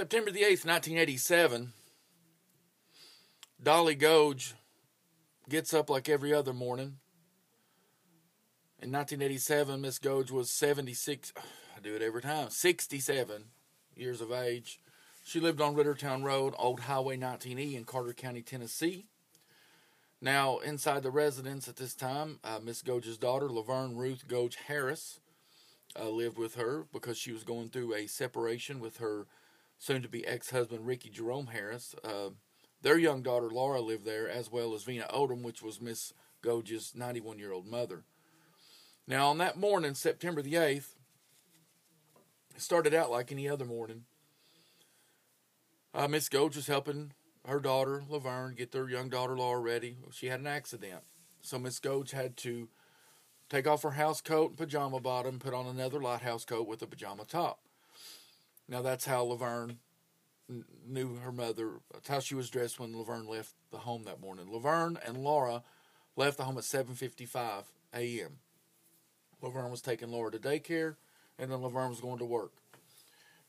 September the 8th, 1987, Dollie Gouge gets up like every other morning. In 1987, Miss Gouge was 76, I do it every time, 67 years of age. She lived on Rittertown Road, Old Highway 19E in Carter County, Tennessee. Now, inside the residence at this time, uh, Miss Gouge's daughter, Laverne Ruth Gouge Harris, uh, lived with her because she was going through a separation with her soon to be ex husband, Ricky Jerome Harris. Uh, their young daughter, Laura, lived there, as well as Vina Odom, which was Miss Gouge's 91 year old mother. Now, on that morning, September the 8th, it started out like any other morning. Uh, Miss Gouge was helping her daughter, Laverne, get their young daughter, Laura, ready. She had an accident. So Miss Gouge had to take off her house coat and pajama bottom, put on another lighthouse coat with a pajama top. Now, that's how Laverne knew her mother. That's how she was dressed when Laverne left the home that morning. Laverne and Laura left the home at 7.55 a.m. Laverne was taking Laura to daycare, and then Laverne was going to work.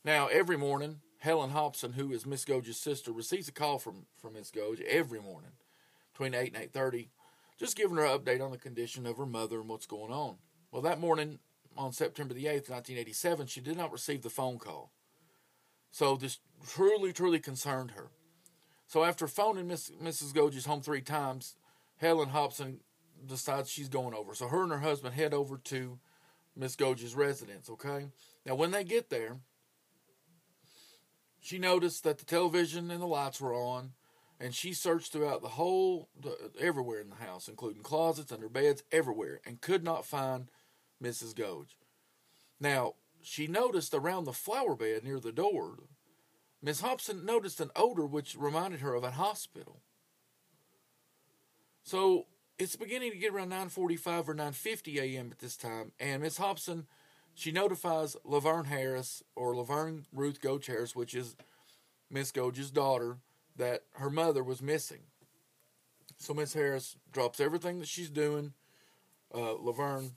Now, every morning, Helen Hobson, who is Miss Gouge's sister, receives a call from, from Miss Gouge every morning between 8 and 8.30, just giving her an update on the condition of her mother and what's going on. Well, that morning, on September the 8th, 1987, she did not receive the phone call. So this truly, truly concerned her. So after phoning Miss, Mrs. Gouge's home three times, Helen Hobson decides she's going over. So her and her husband head over to Miss Gouge's residence, okay? Now, when they get there, she noticed that the television and the lights were on, and she searched throughout the whole, everywhere in the house, including closets, under beds, everywhere, and could not find Mrs. Gouge. Now, she noticed around the flower bed near the door, Miss Hobson noticed an odor which reminded her of a hospital. So it's beginning to get around 9:45 or 9:50 a.m. at this time, and Miss Hobson she notifies Laverne Harris or Laverne Ruth Gouge Harris, which is Miss Gouge's daughter, that her mother was missing. So Miss Harris drops everything that she's doing, uh, Laverne,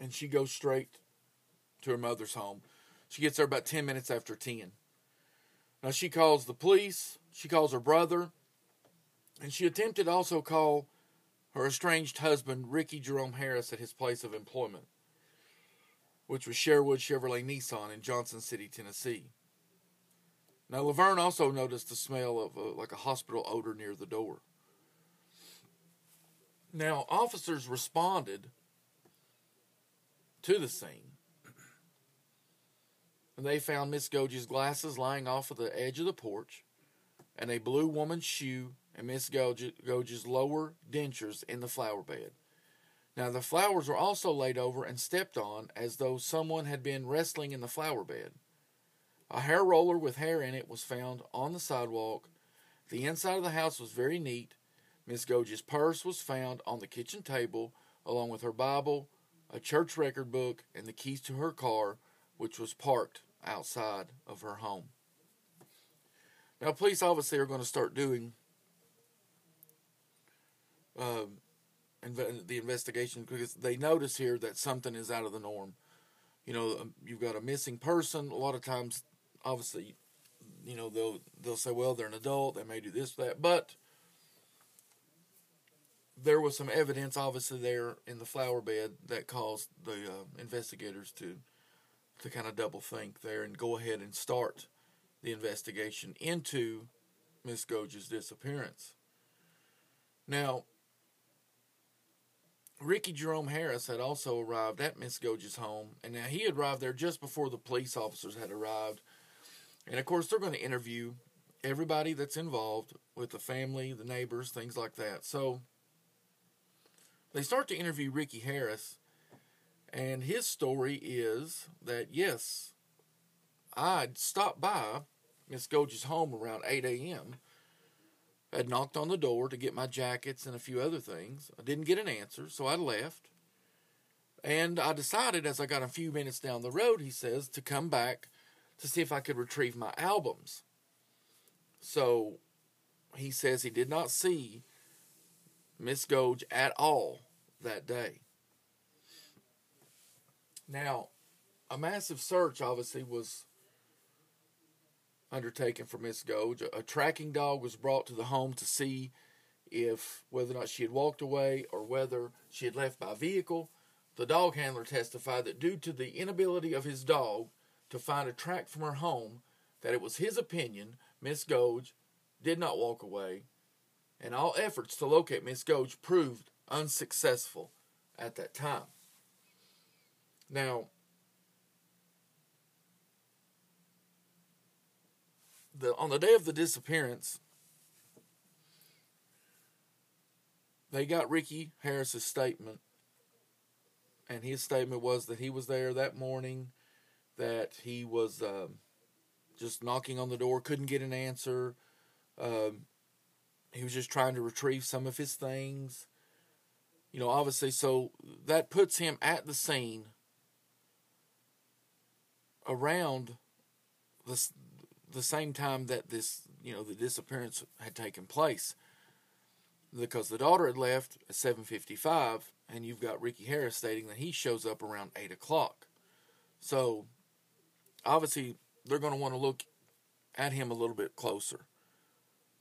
and she goes straight to her mother's home. She gets there about 10 minutes after 10. Now she calls the police, she calls her brother, and she attempted also call her estranged husband, Ricky Jerome Harris, at his place of employment, which was Sherwood Chevrolet Nissan in Johnson City, Tennessee. Now, Laverne also noticed the smell of a, like a hospital odor near the door. Now, officers responded to the scene. And they found Miss Gouge's glasses lying off of the edge of the porch, and a blue woman's shoe and Miss Gouge's lower dentures in the flower bed. Now, the flowers were also laid over and stepped on as though someone had been wrestling in the flower bed. A hair roller with hair in it was found on the sidewalk. The inside of the house was very neat. Miss Gouge's purse was found on the kitchen table, along with her Bible, a church record book, and the keys to her car, which was parked outside of her home. Now, police obviously are going to start doing um, inv- the investigation because they notice here that something is out of the norm. You know, um, you've got a missing person. A lot of times, obviously, you know they'll they'll say, well, they're an adult. They may do this, or that, but there was some evidence, obviously, there in the flower bed that caused the uh, investigators to to kind of double think there and go ahead and start the investigation into Miss Gouge's disappearance. Now, Ricky Jerome Harris had also arrived at Miss Gouge's home, and now he had arrived there just before the police officers had arrived. And of course, they're going to interview everybody that's involved with the family, the neighbors, things like that. So they start to interview Ricky Harris, and his story is that yes, I'd stopped by Miss Gouge's home around 8 a.m had knocked on the door to get my jackets and a few other things. I didn't get an answer, so I left. And I decided, as I got a few minutes down the road, he says, to come back to see if I could retrieve my albums. So he says he did not see Miss Gouge at all that day. Now, a massive search obviously was undertaken for Miss Gouge. A, tracking dog was brought to the home to see if whether or not she had walked away or whether she had left by vehicle. The dog handler testified that due to the inability of his dog to find a track from her home, that it was his opinion Miss Gouge did not walk away, and all efforts to locate Miss Gouge proved unsuccessful at that time. Now, the on the day of the disappearance, they got Ricky Harris's statement, and his statement was that he was there that morning, that he was um, just knocking on the door, couldn't get an answer. Um, he was just trying to retrieve some of his things. You know, obviously, so that puts him at the scene around the the same time that this, you know, the disappearance had taken place. Because the daughter had left at 7:55, and you've got Ricky Harris stating that he shows up around eight o'clock. So, obviously, they're going to want to look at him a little bit closer,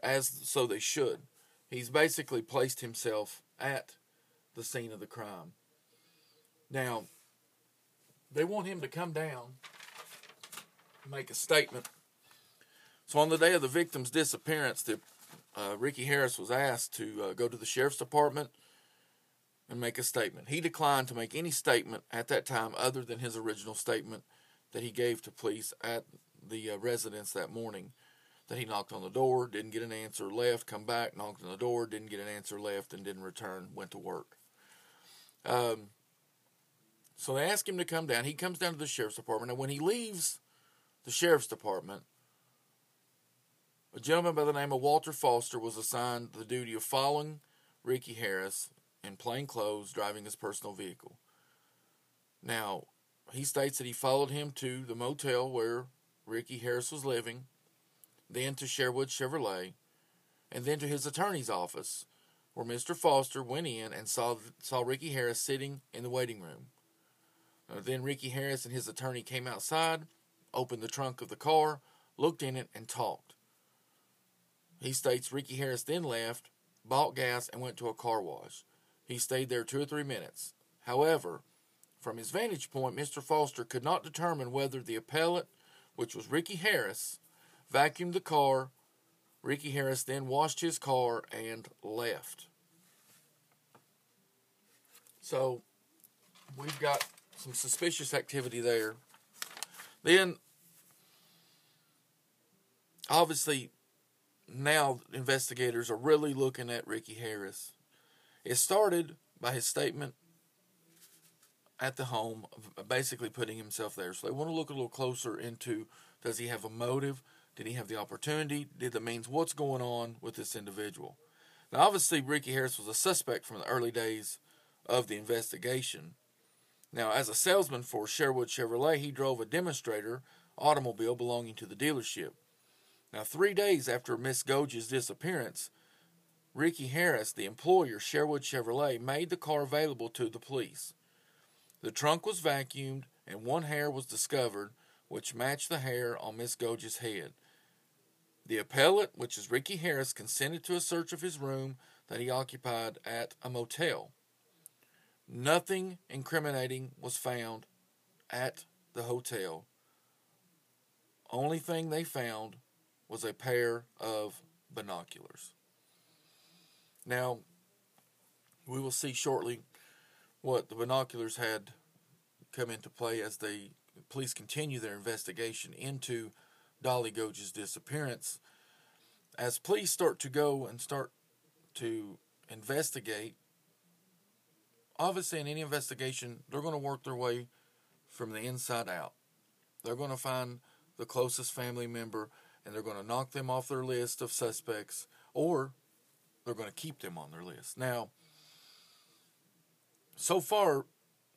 as so they should. He's basically placed himself at the scene of the crime. Now, they want him to come down, make a statement. So, on the day of the victim's disappearance, the, uh, Ricky Harris was asked to uh, go to the sheriff's department and make a statement. He declined to make any statement at that time other than his original statement that he gave to police at the uh, residence that morning. That he knocked on the door, didn't get an answer, left, come back, knocked on the door, didn't get an answer, left, and didn't return, went to work. Um, so they ask him to come down. He comes down to the sheriff's department, and when he leaves the sheriff's department, a gentleman by the name of Walter Foster was assigned the duty of following Ricky Harris in plain clothes, driving his personal vehicle. Now, he states that he followed him to the motel where Ricky Harris was living, then to Sherwood Chevrolet, and then to his attorney's office, where Mr. Foster went in and saw saw Ricky Harris sitting in the waiting room. Then Ricky Harris and his attorney came outside, opened the trunk of the car, looked in it, and talked. He states Ricky Harris then left, bought gas, and went to a car wash. He stayed there two or three minutes. However, from his vantage point, Mr. Foster could not determine whether the appellate, which was Ricky Harris, vacuumed the car. Ricky Harris then washed his car and left. So, we've got some suspicious activity there. Then, obviously, now investigators are really looking at Ricky Harris. It started by his statement at the home, basically putting himself there. So they want to look a little closer into does he have a motive? Did he have the opportunity? Did the means what's going on with this individual? Now, obviously, Ricky Harris was a suspect from the early days of the investigation. Now, as a salesman for Sherwood Chevrolet, he drove a demonstrator automobile belonging to the dealership. Now, three days after Miss Gouge's disappearance, Ricky Harris, the employer, Sherwood Chevrolet, made the car available to the police. The trunk was vacuumed, and one hair was discovered, which matched the hair on Miss Gouge's head. The appellate, which is Ricky Harris, consented to a search of his room that he occupied at a motel. Nothing incriminating was found at the hotel. Only thing they found was a pair of binoculars. Now, we will see shortly what the binoculars had come into play as the police continue their investigation into Dollie Gouge's disappearance. As police start to go and start to investigate, obviously in any investigation, they're going to work their way from the inside out. They're going to find the closest family member and they're going to knock them off their list of suspects or they're going to keep them on their list. Now, so far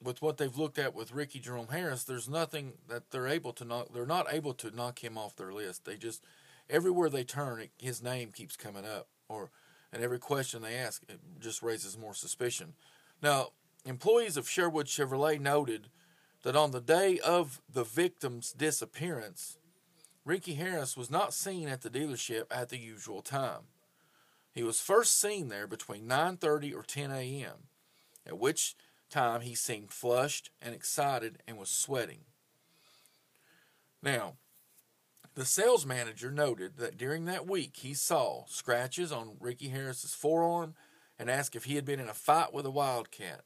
with what they've looked at with Ricky Jerome Harris, there's nothing that they're able to knock. They're not able to knock him off their list. They just everywhere they turn, his name keeps coming up, or and every question they ask it just raises more suspicion. Now, employees of Sherwood Chevrolet noted that on the day of the victim's disappearance, Ricky Harris was not seen at the dealership at the usual time. He was first seen there between 9:30 or 10 a.m., at which time he seemed flushed and excited and was sweating. Now, the sales manager noted that during that week he saw scratches on Ricky Harris's forearm and asked if he had been in a fight with a wildcat.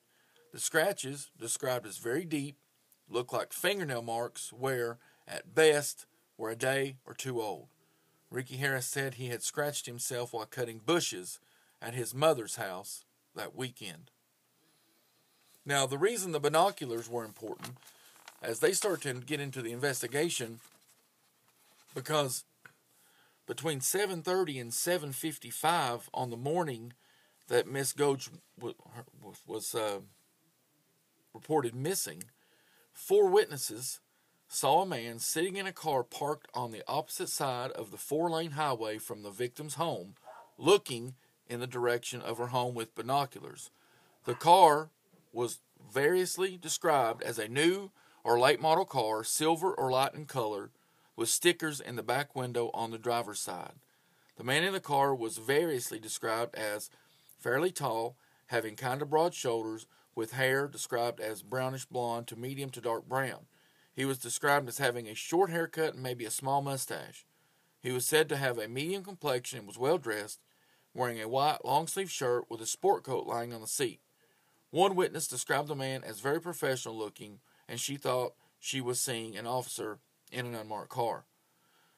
The scratches, described as very deep, looked like fingernail marks where, at best, were a day or two old. Ricky Harris said he had scratched himself while cutting bushes at his mother's house that weekend. Now, the reason the binoculars were important as they start to get into the investigation because between 7:30 and 7:55 on the morning that Miss Gouge was uh, reported missing, four witnesses saw a man sitting in a car parked on the opposite side of the four-lane highway from the victim's home, looking in the direction of her home with binoculars. The car was variously described as a new or late model car, silver or light in color, with stickers in the back window on the driver's side. The man in the car was variously described as fairly tall, having kind of broad shoulders, with hair described as brownish blonde to medium to dark brown. He was described as having a short haircut and maybe a small mustache. He was said to have a medium complexion and was well dressed, wearing a white long sleeved shirt with a sport coat lying on the seat. One witness described the man as very professional looking, and she thought she was seeing an officer in an unmarked car.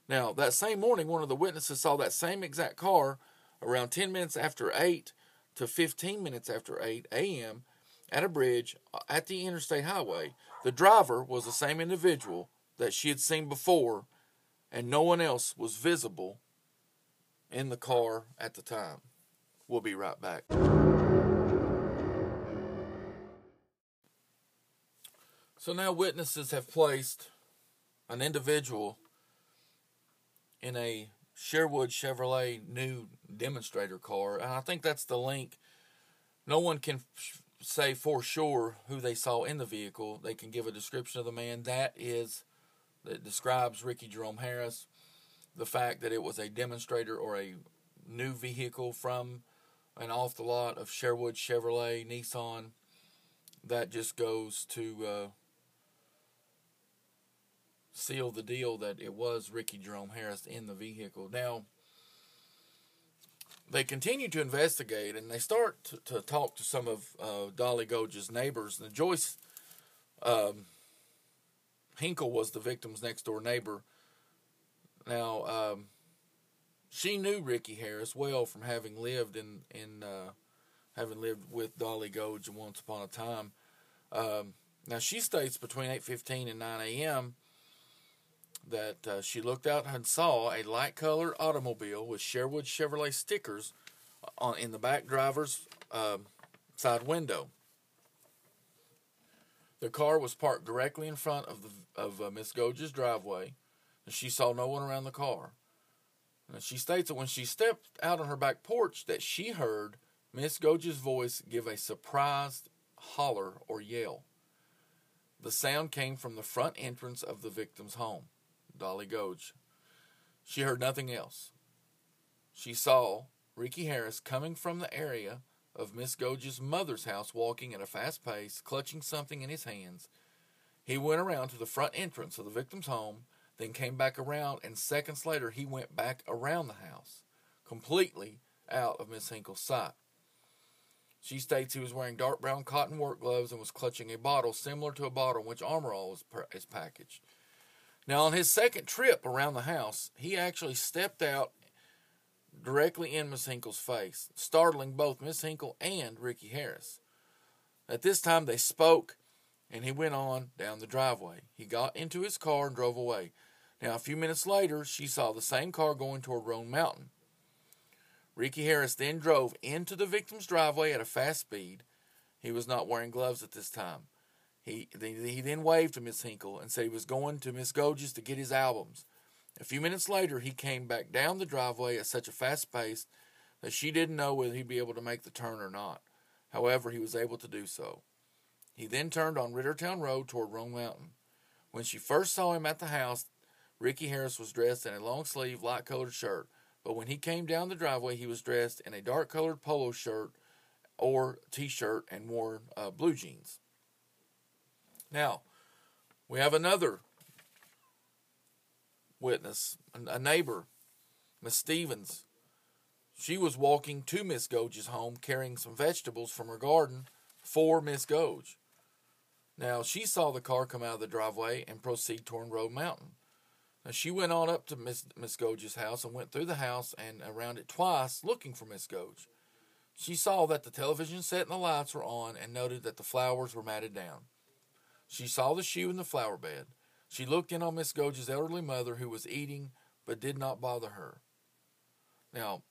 Now, that same morning, one of the witnesses saw that same exact car around 10 minutes after 8 to 15 minutes after 8 a.m. at a bridge at the interstate highway. The driver was the same individual that she had seen before, and no one else was visible in the car at the time. We'll be right back. So now witnesses have placed an individual in a Sherwood Chevrolet new demonstrator car, and I think that's the link. No one can say for sure who they saw in the vehicle. They can give a description of the man. That is that describes Ricky Jerome Harris. The fact that it was a demonstrator or a new vehicle from an off the lot of Sherwood Chevrolet Nissan. That just goes to uh, seal the deal that it was Ricky Jerome Harris in the vehicle. Now, they continue to investigate and they start to, to talk to some of uh, Dollie Gouge's neighbors. And Joyce um, Hinkle was the victim's next door neighbor. Now, um, she knew Ricky Harris well from having lived in in uh, having lived with Dollie Gouge once upon a time. Um, now she states between eight fifteen and nine a.m that uh, she looked out and saw a light colored automobile with Sherwood Chevrolet stickers on in the back driver's uh, side window. The car was parked directly in front of of uh, Miss Gouge's driveway, and she saw no one around the car. And she states that when she stepped out on her back porch, that she heard Miss Gouge's voice give a surprised holler or yell. The sound came from the front entrance of the victim's home. Dollie Gouge. She heard nothing else. She saw Ricky Harris coming from the area of Miss Gouge's mother's house, walking at a fast pace, clutching something in his hands. He went around to the front entrance of the victim's home, then came back around, and seconds later he went back around the house, completely out of Miss Hinkle's sight. She states he was wearing dark brown cotton work gloves and was clutching a bottle similar to a bottle in which Armor All is, is packaged. Now, on his second trip around the house, he actually stepped out directly in Miss Hinkle's face, startling both Miss Hinkle and Ricky Harris. At this time, they spoke, and he went on down the driveway. He got into his car and drove away. Now, a few minutes later, she saw the same car going toward Roan Mountain. Ricky Harris then drove into the victim's driveway at a fast speed. He was not wearing gloves at this time. He, he then waved to Miss Hinkle and said he was going to Miss Gouge's to get his albums. A few minutes later, he came back down the driveway at such a fast pace that she didn't know whether he'd be able to make the turn or not. However, he was able to do so. He then turned on Rittertown Road toward Roan Mountain. When she first saw him at the house, Ricky Harris was dressed in a long sleeve, light colored shirt, but when he came down the driveway, he was dressed in a dark colored polo shirt or t shirt and wore uh, blue jeans. Now, we have another witness, a neighbor, Miss Stevens. She was walking to Miss Gouge's home carrying some vegetables from her garden for Miss Gouge. Now, she saw the car come out of the driveway and proceed toward Roan Mountain. Now, she went on up to Miss, Miss Gouge's house and went through the house and around it twice looking for Miss Gouge. She saw that the television set and the lights were on and noted that the flowers were matted down. She saw the shoe in the flower bed. She looked in on Miss Gouge's elderly mother who was eating but did not bother her. Now,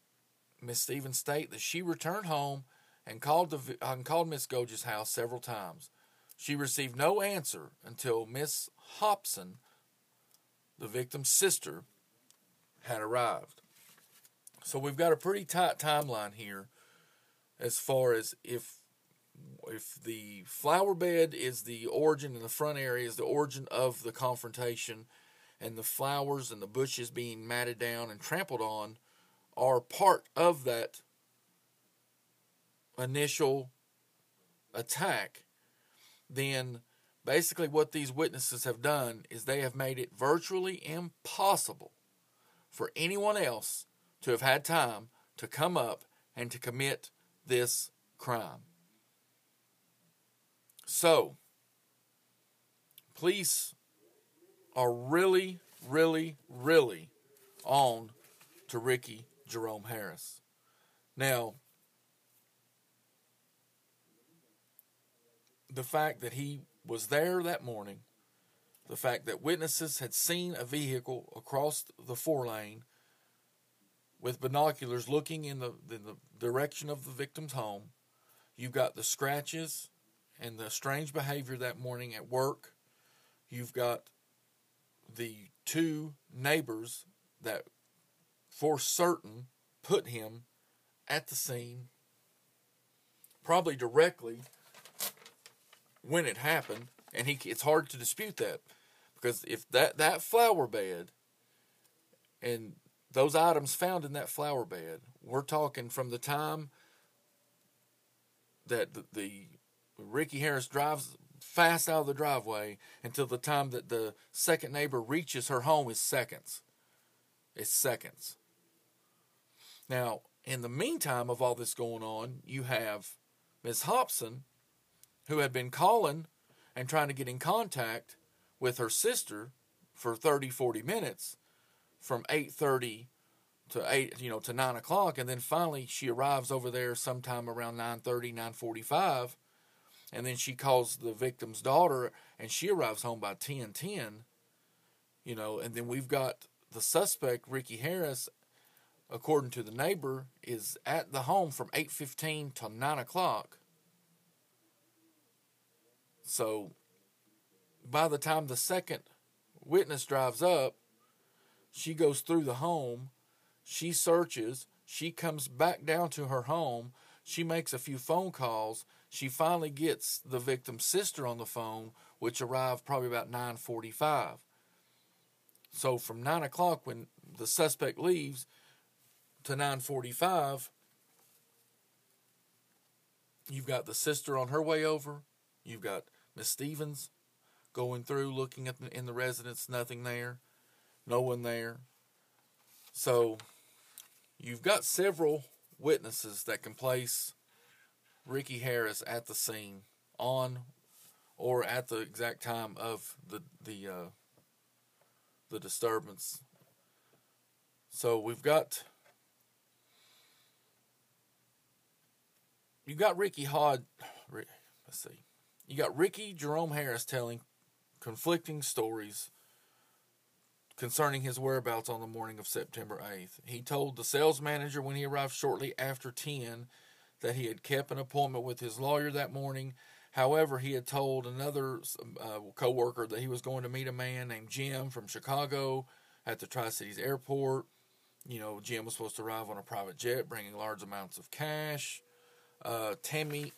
Miss Stevens state that she returned home and called the and called Miss Gouge's house several times. She received no answer until Miss Hobson, the victim's sister, had arrived. So we've got a pretty tight timeline here as far as if if the flower bed is the origin and the front area is the origin of the confrontation and the flowers and the bushes being matted down and trampled on are part of that initial attack, then basically what these witnesses have done is they have made it virtually impossible for anyone else to have had time to come up and to commit this crime. So, police are really, really, really on to Ricky Jerome Harris. Now, the fact that he was there that morning, the fact that witnesses had seen a vehicle across the four lane with binoculars looking in the, in the direction of the victim's home, you've got the scratches and the strange behavior that morning at work. You've got the two neighbors that for certain put him at the scene, probably directly when it happened, and he it's hard to dispute that because if that that flower bed and those items found in that flower bed, we're talking from the time that the, the Ricky Harris drives fast out of the driveway until the time that the second neighbor reaches her home is seconds. It's seconds. Now, in the meantime of all this going on, you have Miss Hobson, who had been calling and trying to get in contact with her sister for 30, 40 minutes from 8.30 to 8, you know, to 9 o'clock. And then finally she arrives over there sometime around 9.30, 9.45. And then she calls the victim's daughter and she arrives home by 10, 10. You know, and then we've got the suspect, Ricky Harris, according to the neighbor, is at the home from 8.15 to 9 o'clock. So by the time the second witness drives up, she goes through the home, she searches, she comes back down to her home, she makes a few phone calls, she finally gets the victim's sister on the phone, which arrived probably about 9:45. So from nine o'clock when the suspect leaves to 9:45, you've got the sister on her way over. You've got Miss Stevens going through looking at the, in the residence, nothing there, no one there. So you've got several witnesses that can place Ricky Harris at the scene on or at the exact time of the the uh, the disturbance. So we've got you got Ricky Hod. Let's see. You got Ricky Jerome Harris telling conflicting stories concerning his whereabouts on the morning of September 8th. He told the sales manager when he arrived shortly after 10 that he had kept an appointment with his lawyer that morning. However, he had told another uh, coworker that he was going to meet a man named Jim from Chicago at the Tri Cities airport. You know, Jim was supposed to arrive on a private jet bringing large amounts of cash. Uh, Tammy,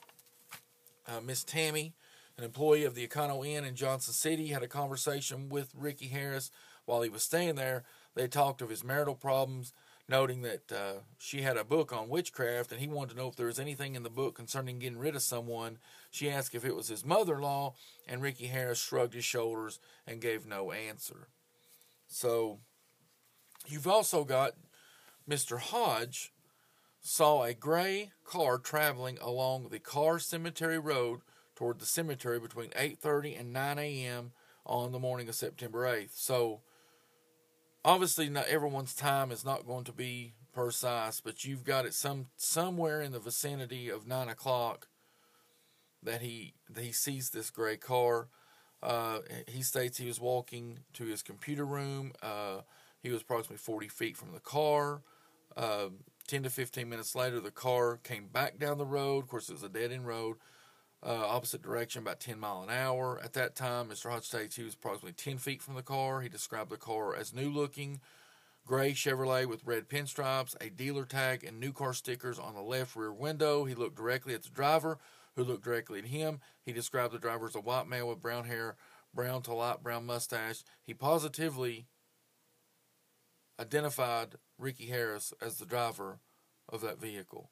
uh, Miss Tammy, an employee of the Econo Inn in Johnson City, had a conversation with Ricky Harris while he was staying there, they talked of his marital problems, noting that uh, she had a book on witchcraft and he wanted to know if there was anything in the book concerning getting rid of someone. She asked if it was his mother in law, and Ricky Harris shrugged his shoulders and gave no answer. So, you've also got Mr. Hodge saw a gray car traveling along the Carr Cemetery Road toward the cemetery between 8:30 and 9 a.m. on the morning of September 8th. So obviously not everyone's time is not going to be precise, but you've got it some somewhere in the vicinity of nine o'clock that he that he sees this gray car. Uh, he states he was walking to his computer room. Uh, he was approximately 40 feet from the car. Uh, 10 to 15 minutes later, the car came back down the road. Of course, it was a dead end road, uh, opposite direction, about 10 mile an hour. At that time, Mr. Hodge states he was approximately 10 feet from the car. He described the car as new looking, gray Chevrolet with red pinstripes, a dealer tag, and new car stickers on the left rear window. He looked directly at the driver, who looked directly at him. He described the driver as a white male with brown hair, brown to light brown mustache. He positively identified Ricky Harris as the driver of that vehicle.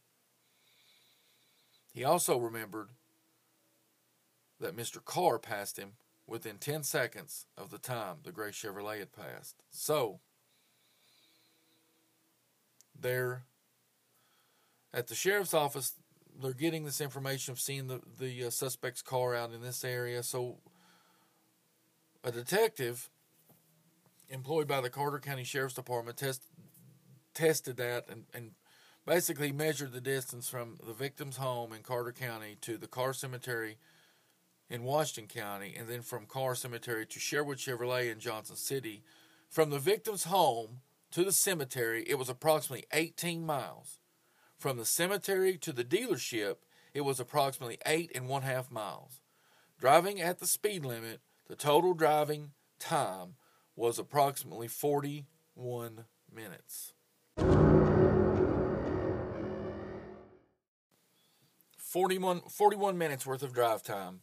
He also remembered that Mr. Carr passed him within 10 seconds of the time the gray Chevrolet had passed. So, they're at the sheriff's office, they're getting this information of seeing the, the uh, suspect's car out in this area. So, a detective employed by the Carter County Sheriff's Department test, tested that and, and basically measured the distance from the victim's home in Carter County to the Carr Cemetery in Washington County, and then from Carr Cemetery to Sherwood Chevrolet in Johnson City. From the victim's home to the cemetery, it was approximately 18 miles. From the cemetery to the dealership, it was approximately eight and one half miles. Driving at the speed limit, the total driving time was approximately 41 minutes. 41, 41 minutes worth of drive time.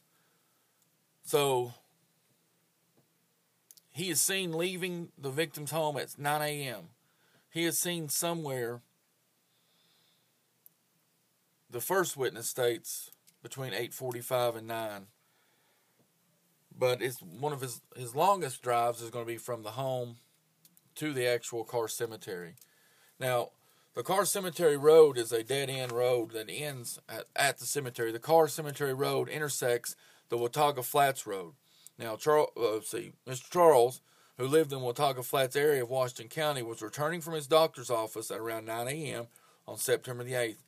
So he is seen leaving the victim's home at 9 a.m. He is seen somewhere, the first witness states, between 8.45 and 9. But it's one of his, his longest drives is going to be from the home to the actual Carr cemetery. Now, the Carr Cemetery Road is a dead end road that ends at, at the cemetery. The Carr Cemetery Road intersects the Watauga Flats Road. Now, Charles, uh, see, Mr. Charles, who lived in the Watauga Flats area of Washington County, was returning from his doctor's office at around 9 a.m. on September the 8th.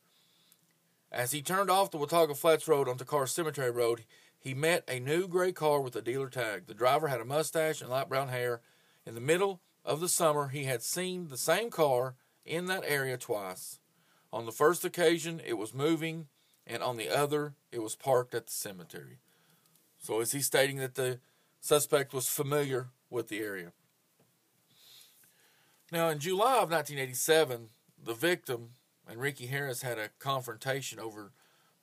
As he turned off the Watauga Flats Road onto Carr Cemetery Road, he met a new gray car with a dealer tag. The driver had a mustache and light brown hair. In the middle of the summer, he had seen the same car in that area twice. On the first occasion, it was moving, and on the other, it was parked at the cemetery. So, is he stating that the suspect was familiar with the area? Now, in July of 1987, the victim and Ricky Harris had a confrontation over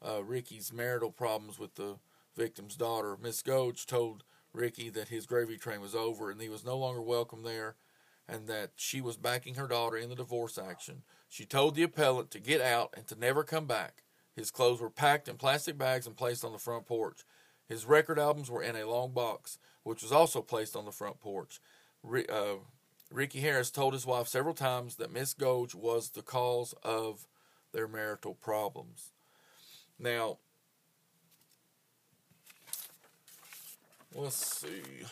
uh, Ricky's marital problems with the victim's daughter. Miss Gouge told Ricky that his gravy train was over and he was no longer welcome there and that she was backing her daughter in the divorce action. She told the appellant to get out and to never come back. His clothes were packed in plastic bags and placed on the front porch. His record albums were in a long box, which was also placed on the front porch. Uh, Ricky Harris told his wife several times that Miss Gouge was the cause of their marital problems. Now, let's see.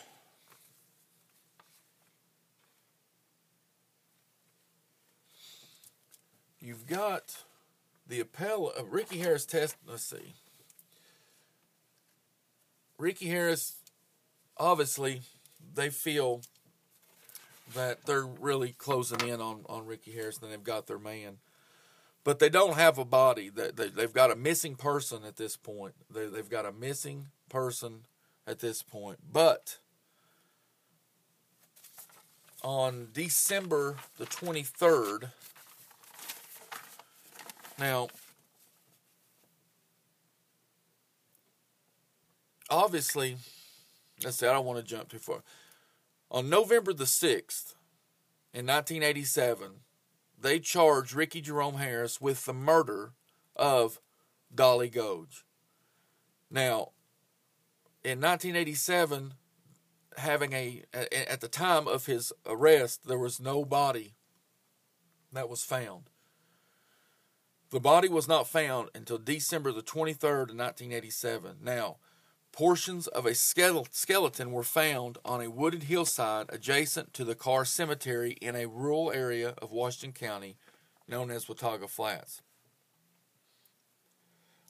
you've got the appellate uh, Ricky Harris test. Let's see. Ricky Harris, obviously, they feel that they're really closing in on, on Ricky Harris and they've got their man. But they don't have a body. They, they, they've got a missing person at this point. They, they've got a missing person at this point. But on December the 23rd, now, obviously, let's say I don't want to jump too far. On November the 6th, in 1987, they charged Ricky Jerome Harris with the murder of Dollie Gouge. Now, in 1987, having a at the time of his arrest, there was no body that was found. The body was not found until December the 23rd of 1987. Now, portions of a skeleton were found on a wooded hillside adjacent to the Carr Cemetery in a rural area of Washington County known as Watauga Flats.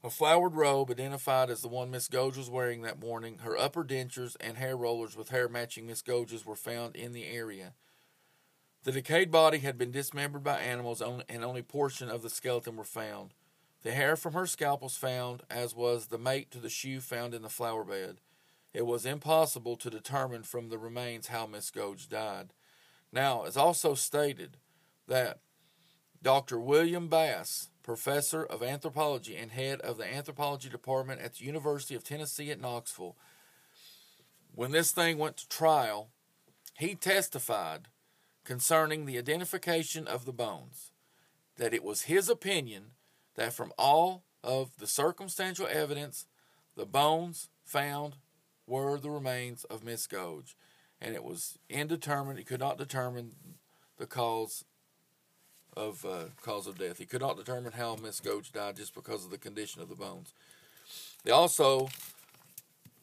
A flowered robe, identified as the one Miss Gouge was wearing that morning, her upper dentures, and hair rollers with hair matching Miss Gouge's were found in the area. The decayed body had been dismembered by animals, and only portion of the skeleton were found. The hair from her scalp was found, as was the mate to the shoe found in the flower bed. It was impossible to determine from the remains how Miss Gouge died. Now, it's also stated that Dr. William Bass, professor of anthropology and head of the anthropology department at the University of Tennessee at Knoxville, when this thing went to trial, he testified concerning the identification of the bones that it was his opinion that from all of the circumstantial evidence, the bones found were the remains of Miss Gouge, and it was indeterminate. He could not determine the cause of uh, cause of death. He could not determine how Miss Gouge died just because of the condition of the bones. They also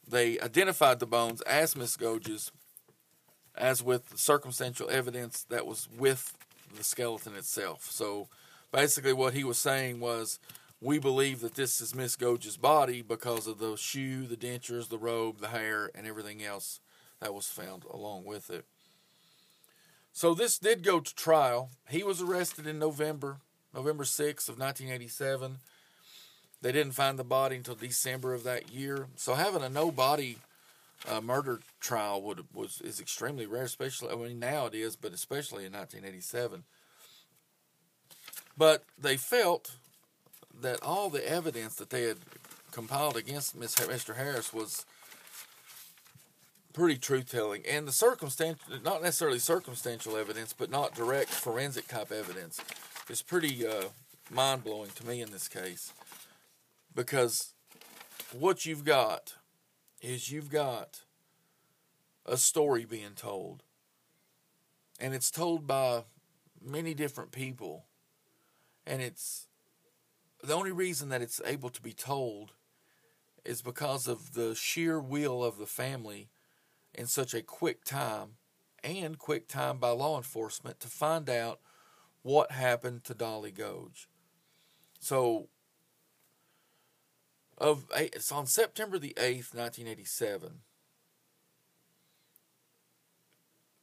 they identified the bones as Miss Gouge's, as with the circumstantial evidence that was with the skeleton itself. So basically, what he was saying was, we believe that this is Miss Gouge's body because of the shoe, the dentures, the robe, the hair, and everything else that was found along with it. So this did go to trial. He was arrested in November, November 6th of 1987. They didn't find the body until December of that year. So having a no body uh, murder trial would was is extremely rare, especially I mean now it is, but especially in 1987. But they felt that all the evidence that they had compiled against Mr. Harris was pretty truth telling. And the circumstantial, not necessarily circumstantial evidence, but not direct forensic type evidence, is pretty uh, mind blowing to me in this case. Because what you've got is you've got a story being told. And it's told by many different people. And it's the only reason that it's able to be told is because of the sheer will of the family in such a quick time and quick time by law enforcement to find out what happened to Dollie Gouge. So, of it's on September the 8th, 1987.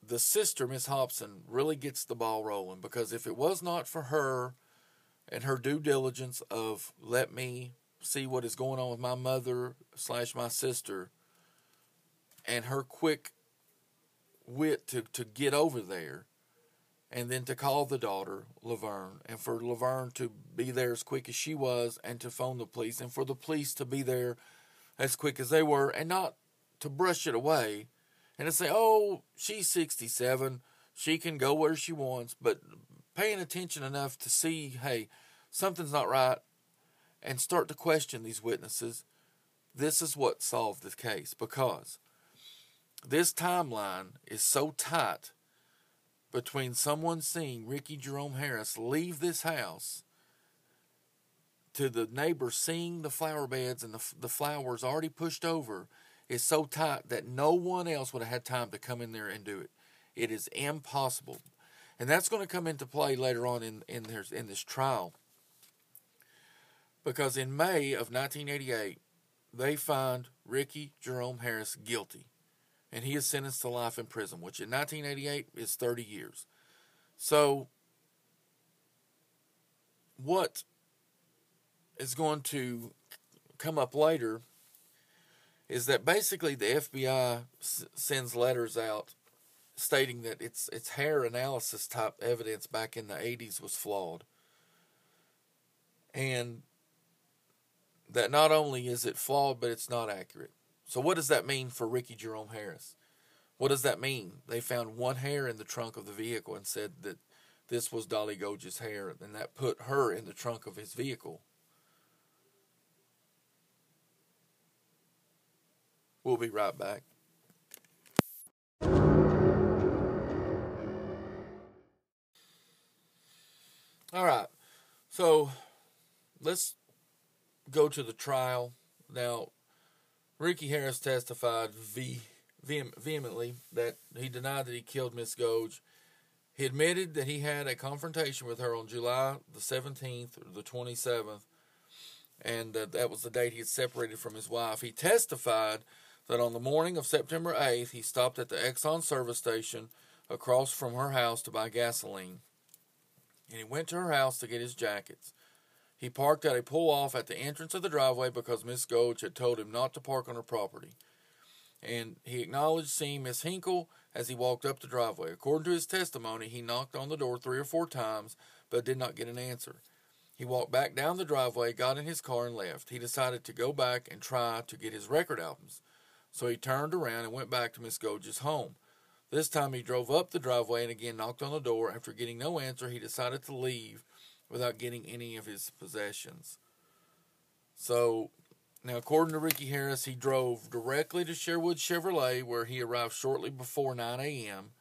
The sister, Miss Hobson, really gets the ball rolling because if it was not for her and her due diligence of let me see what is going on with my mother slash my sister, and her quick wit to, to get over there and then to call the daughter Laverne and for Laverne to be there as quick as she was and to phone the police and for the police to be there as quick as they were and not to brush it away and to say oh she's 67 she can go where she wants. But paying attention enough to see hey something's not right and start to question these witnesses this is what solved the case because this timeline is so tight between someone seeing Ricky Jerome Harris leave this house to the neighbor seeing the flower beds and the, the flowers already pushed over is so tight that no one else would have had time to come in there and do it. It is impossible. And that's going to come into play later on in, in, in this trial. Because in May of 1988, they find Ricky Jerome Harris guilty and he is sentenced to life in prison, which in 1988 is 30 years. So, what is going to come up later is that basically the FBI s- sends letters out stating that its its hair analysis type evidence back in the 80s was flawed. And that not only is it flawed, but it's not accurate. So, what does that mean for Ricky Jerome Harris? What does that mean? They found one hair in the trunk of the vehicle and said that this was Dollie Gouge's hair, and that put her in the trunk of his vehicle. We'll be right back. All right. So let's go to the trial. Now, Ricky Harris testified vehemently that he denied that he killed Miss Gouge. He admitted that he had a confrontation with her on July the 17th or the 27th, and uh, that was the date he had separated from his wife. He testified that on the morning of September 8th, he stopped at the Exxon service station across from her house to buy gasoline and he went to her house to get his jackets. He parked at a pull off at the entrance of the driveway because Miss Gouge had told him not to park on her property. And he acknowledged seeing Miss Hinkle as he walked up the driveway. According to his testimony, he knocked on the door three or four times but did not get an answer. He walked back down the driveway, got in his car, and left. He decided to go back and try to get his record albums. So he turned around and went back to Miss Gouge's home. This time he drove up the driveway and again knocked on the door. After getting no answer, he decided to leave without getting any of his possessions. So, now according to Ricky Harris, he drove directly to Sherwood Chevrolet where he arrived shortly before 9 a.m.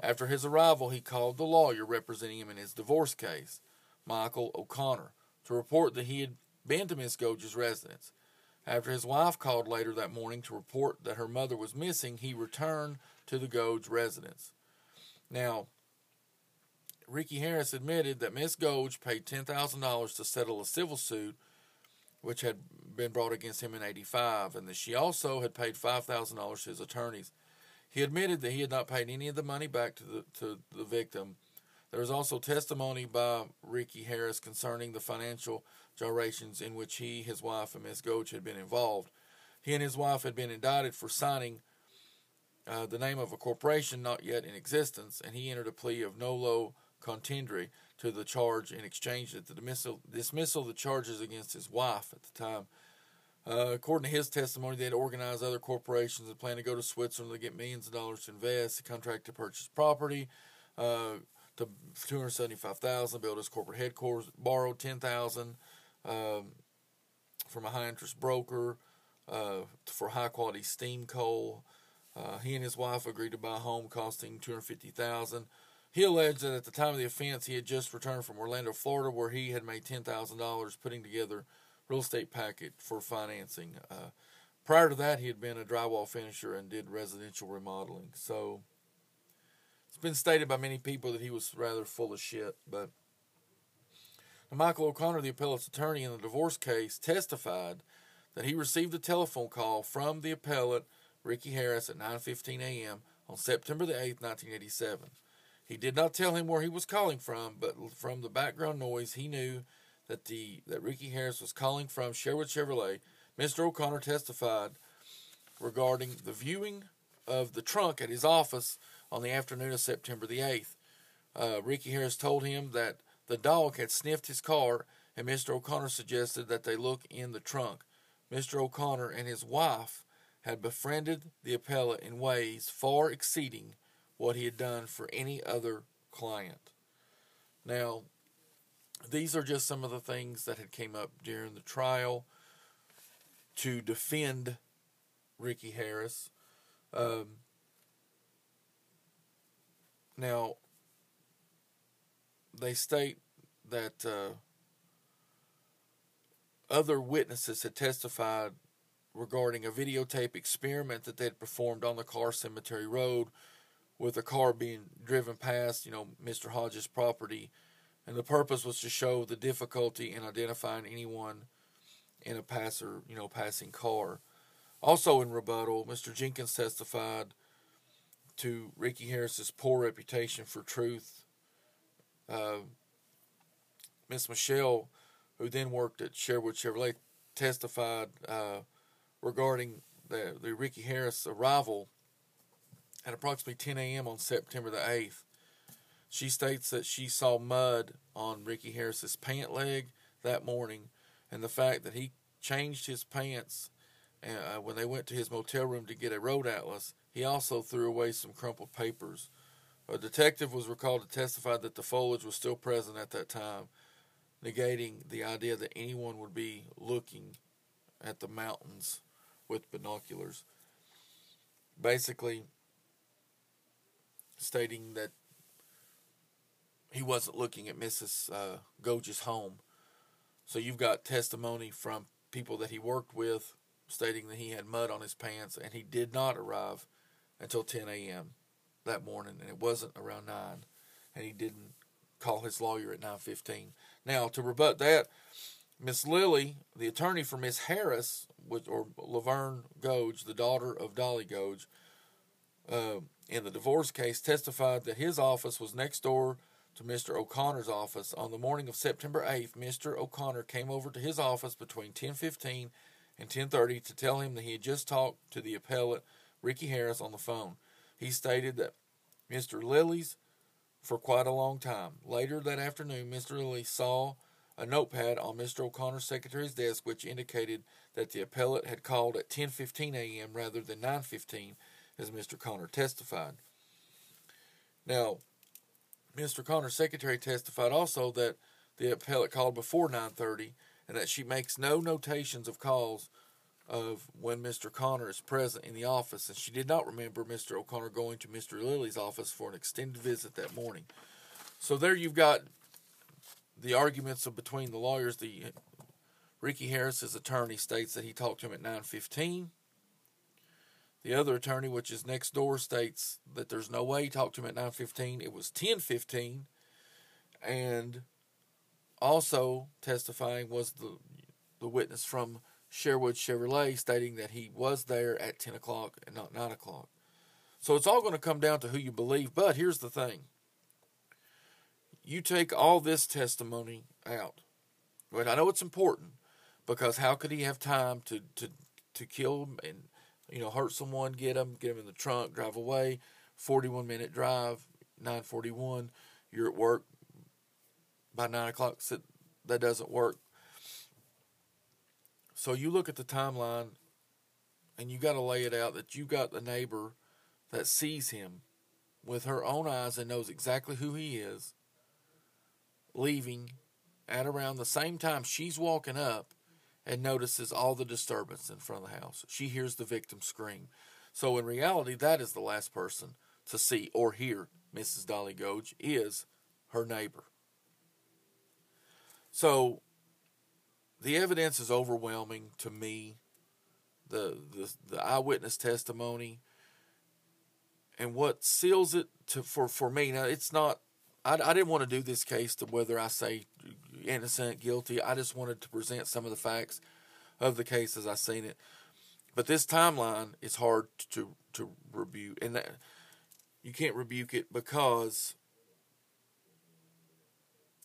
After his arrival, he called the lawyer representing him in his divorce case, Michael O'Connor, to report that he had been to Miss Gouge's residence. After his wife called later that morning to report that her mother was missing, he returned to the Gouge residence. Now, Ricky Harris admitted that Miss Gouge paid $10,000 to settle a civil suit which had been brought against him in 85 and that she also had paid $5,000 to his attorneys. He admitted that he had not paid any of the money back to the to the victim. There was also testimony by Ricky Harris concerning the financial gyrations in which he, his wife, and Miss Gouge had been involved. He and his wife had been indicted for signing uh, the name of a corporation not yet in existence, and he entered a plea of nolo contendere to the charge in exchange for the dismissal, dismissal of the charges against his wife at the time. Uh, according to his testimony, they had organized other corporations and planned to go to Switzerland to get millions of dollars to invest, contract to purchase property, uh, to two hundred seventy-five thousand, build his corporate headquarters, borrow ten thousand um, from a high-interest broker uh, for high-quality steam coal. Uh, he and his wife agreed to buy a home costing two hundred fifty thousand. He alleged that at the time of the offense, he had just returned from Orlando, Florida, where he had made ten thousand dollars putting together real estate packet for financing. Uh, prior to that, he had been a drywall finisher and did residential remodeling. So it's been stated by many people that he was rather full of shit. But Michael O'Connor, the appellate's attorney in the divorce case, testified that he received a telephone call from the appellate Ricky Harris at 9:15 a.m. on September the 8th, 1987. He did not tell him where he was calling from, but from the background noise, he knew that the that Ricky Harris was calling from Sherwood Chevrolet. Mr. O'Connor testified regarding the viewing of the trunk at his office on the afternoon of September the 8th. Uh, Ricky Harris told him that the dog had sniffed his car, and Mr. O'Connor suggested that they look in the trunk. Mr. O'Connor and his wife had befriended the appellate in ways far exceeding what he had done for any other client. Now, these are just some of the things that had came up during the trial to defend Ricky Harris. Um, now, they state that uh, other witnesses had testified regarding a videotape experiment that they had performed on the Carr Cemetery Road with a car being driven past, you know, Mr. Hodges' property. And the purpose was to show the difficulty in identifying anyone in a passer, you know, passing car. Also in rebuttal, Mr. Jenkins testified to Ricky Harris's poor reputation for truth. Uh, Miss Michelle, who then worked at Sherwood Chevrolet, testified uh, regarding the, the Ricky Harris arrival at approximately 10 a.m. on September the 8th. She states that she saw mud on Ricky Harris's pant leg that morning, and the fact that he changed his pants uh, when they went to his motel room to get a road atlas, he also threw away some crumpled papers. A detective was recalled to testify that the foliage was still present at that time, negating the idea that anyone would be looking at the mountains with binoculars. Basically, stating that he wasn't looking at Mrs. Uh, Gouge's home. So you've got testimony from people that he worked with stating that he had mud on his pants and he did not arrive until 10 a.m. that morning and it wasn't around 9 and he didn't call his lawyer at 9:15. Now to rebut that, Miss Lily, the attorney for Miss Harris, or Laverne Gouge, the daughter of Dollie Gouge, uh, in the divorce case, testified that his office was next door to Mr. O'Connor's office. On the morning of September 8th, Mr. O'Connor came over to his office between 10:15 and 10:30 to tell him that he had just talked to the appellate Ricky Harris on the phone. He stated that Mr. Lilly's for quite a long time. Later that afternoon, Mr. Lilly saw a notepad on Mr. O'Connor's secretary's desk which indicated that the appellate had called at 10:15 a.m. rather than 9:15 as Mr. Connor testified. Now, Mr. Connor's secretary testified also that the appellate called before 9:30 and that she makes no notations of calls of when Mr. Connor is present in the office, and she did not remember Mr. O'Connor going to Mr. Lilly's office for an extended visit that morning. So there you've got the arguments of between the lawyers. The Ricky Harris's attorney states that he talked to him at 9:15. The other attorney, which is next door, states that there's no way he talked to him at 9:15. It was 10:15, and also testifying was the the witness from Sherwood Chevrolet, stating that he was there at 10 o'clock and not 9 o'clock. So it's all going to come down to who you believe. But here's the thing: you take all this testimony out. But I know it's important because how could he have time to to to kill and you know, hurt someone, get them, get them in the trunk, drive away. 41 minute drive, 941. You're at work by 9 o'clock. So that doesn't work. So you look at the timeline and you got to lay it out that you got the neighbor that sees him with her own eyes and knows exactly who he is leaving at around the same time she's walking up and notices all the disturbance in front of the house. She hears the victim scream. So in reality, that is the last person to see or hear Mrs. Dollie Gouge is her neighbor. So the evidence is overwhelming to me. The, the the eyewitness testimony and what seals it to for for me now it's not I, I didn't want to do this case to whether I say innocent, guilty. I just wanted to present some of the facts of the case as I seen it. But this timeline is hard to to rebuke, and that, you can't rebuke it because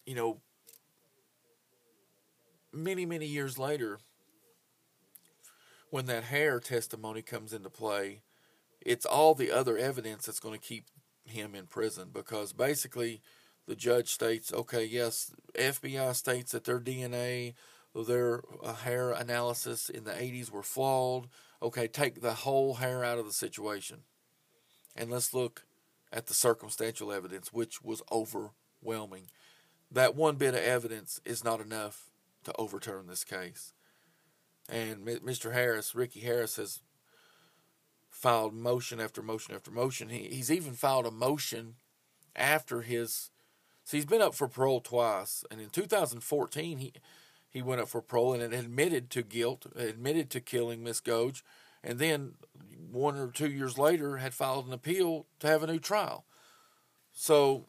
you know many many years later, when that hair testimony comes into play, it's all the other evidence that's going to keep him in prison because basically the judge states, okay, yes, FBI states that their DNA, their uh, hair analysis in the 80s were flawed. Okay, take the whole hair out of the situation. And let's look at the circumstantial evidence, which was overwhelming. That one bit of evidence is not enough to overturn this case. And Mr. Harris, Ricky Harris, has filed motion after motion after motion. He, he's even filed a motion after his so he's been up for parole twice, and in 2014 he he went up for parole and admitted to guilt, admitted to killing Miss Gouge, and then one or two years later had filed an appeal to have a new trial. So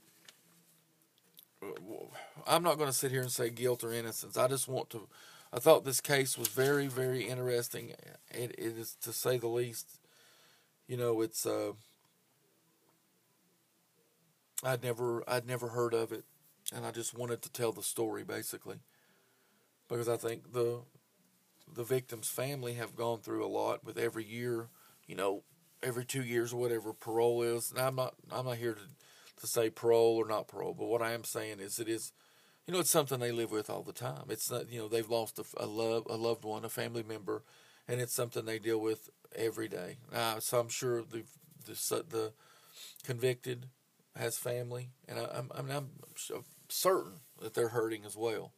I'm not going to sit here and say guilt or innocence. I just want to. I thought this case was very, very interesting. It, it is to say the least. You know, it's. Uh, I'd never I'd never heard of it, and I just wanted to tell the story basically, because I think the the victim's family have gone through a lot with every year, you know, every two years or whatever parole is. And I'm not I'm not here to to say parole or not parole, but what I am saying is it is, you know, it's something they live with all the time. It's not you know they've lost a, a love a loved one, a family member, and it's something they deal with every day. Uh, so I'm sure the the the convicted has family, and I, am I'm, I'm certain that they're hurting as well.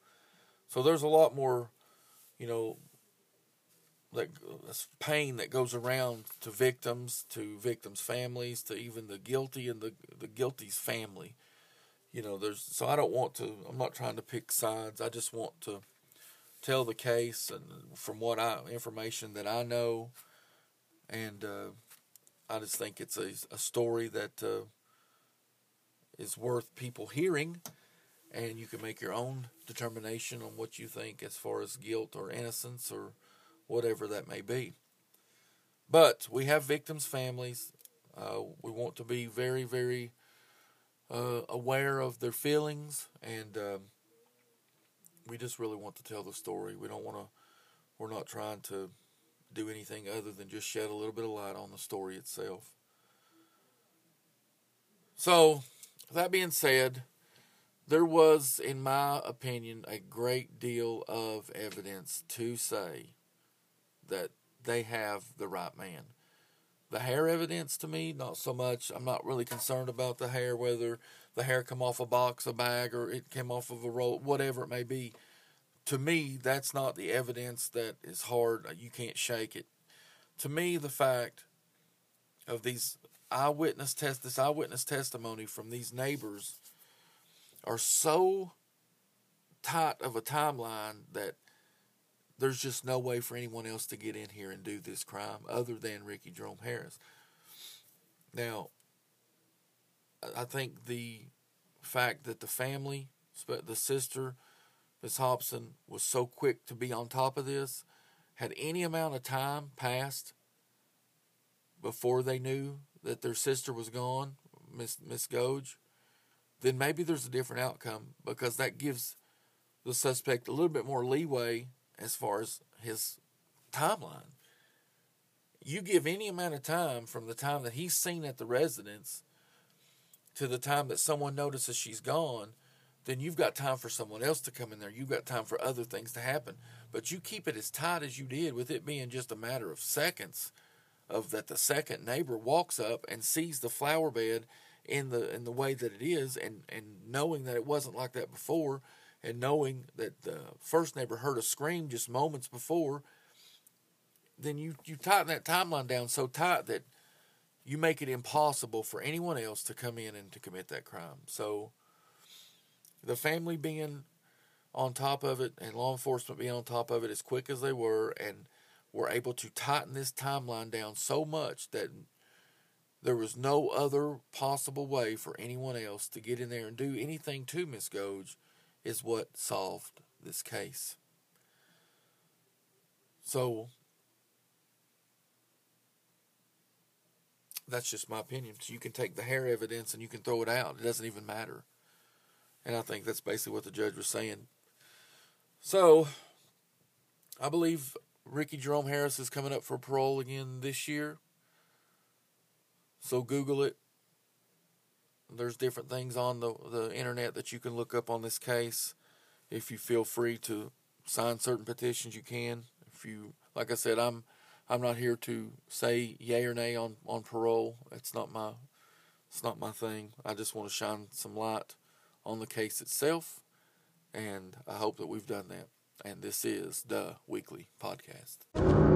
So there's a lot more, you know, like pain that goes around to victims, to victims' families, to even the guilty and the the guilty's family. You know, there's so I don't want to. I'm not trying to pick sides. I just want to tell the case and from what I information that I know, and uh, I just think it's a a story that uh, is worth people hearing, and you can make your own determination on what you think as far as guilt or innocence or whatever that may be. But we have victims' families. Uh, we want to be very, very uh, aware of their feelings, and um, we just really want to tell the story. We don't want to. We're not trying to do anything other than just shed a little bit of light on the story itself. So, that being said, there was, in my opinion, a great deal of evidence to say that they have the right man. The hair evidence to me, not so much. I'm not really concerned about the hair, whether the hair come off a box, a bag, or it came off of a roll, whatever it may be. To me, that's not the evidence that is hard. You can't shake it. To me, the fact of these eyewitness test, this eyewitness testimony from these neighbors, are so tight of a timeline that there's just no way for anyone else to get in here and do this crime other than Ricky Jerome Harris. Now, I think the fact that the family, the sister, Miss Hobson, was so quick to be on top of this, had any amount of time passed before they knew that their sister was gone, Miss Miss Gouge, then maybe there's a different outcome because that gives the suspect a little bit more leeway as far as his timeline. You give any amount of time from the time that he's seen at the residence to the time that someone notices she's gone, then you've got time for someone else to come in there. You've got time for other things to happen. But you keep it as tight as you did, with it being just a matter of seconds of that the second neighbor walks up and sees the flower bed in the in the way that it is and, and knowing that it wasn't like that before and knowing that the first neighbor heard a scream just moments before, then you, you tighten that timeline down so tight that you make it impossible for anyone else to come in and to commit that crime. So the family being on top of it and law enforcement being on top of it as quick as they were and were able to tighten this timeline down so much that there was no other possible way for anyone else to get in there and do anything to Miss Gouge is what solved this case. So that's just my opinion. So you can take the hair evidence and you can throw it out. It doesn't even matter. And I think that's basically what the judge was saying. So I believe Ricky Jerome Harris is coming up for parole again this year. So Google it, there's different things on the, the internet that you can look up on this case. If you feel free to sign certain petitions, you can. If you, like I said, I'm I'm not here to say yay or nay on, on parole. It's not my it's not my thing. I just want to shine some light on the case itself, and I hope that we've done that. And this is the weekly podcast.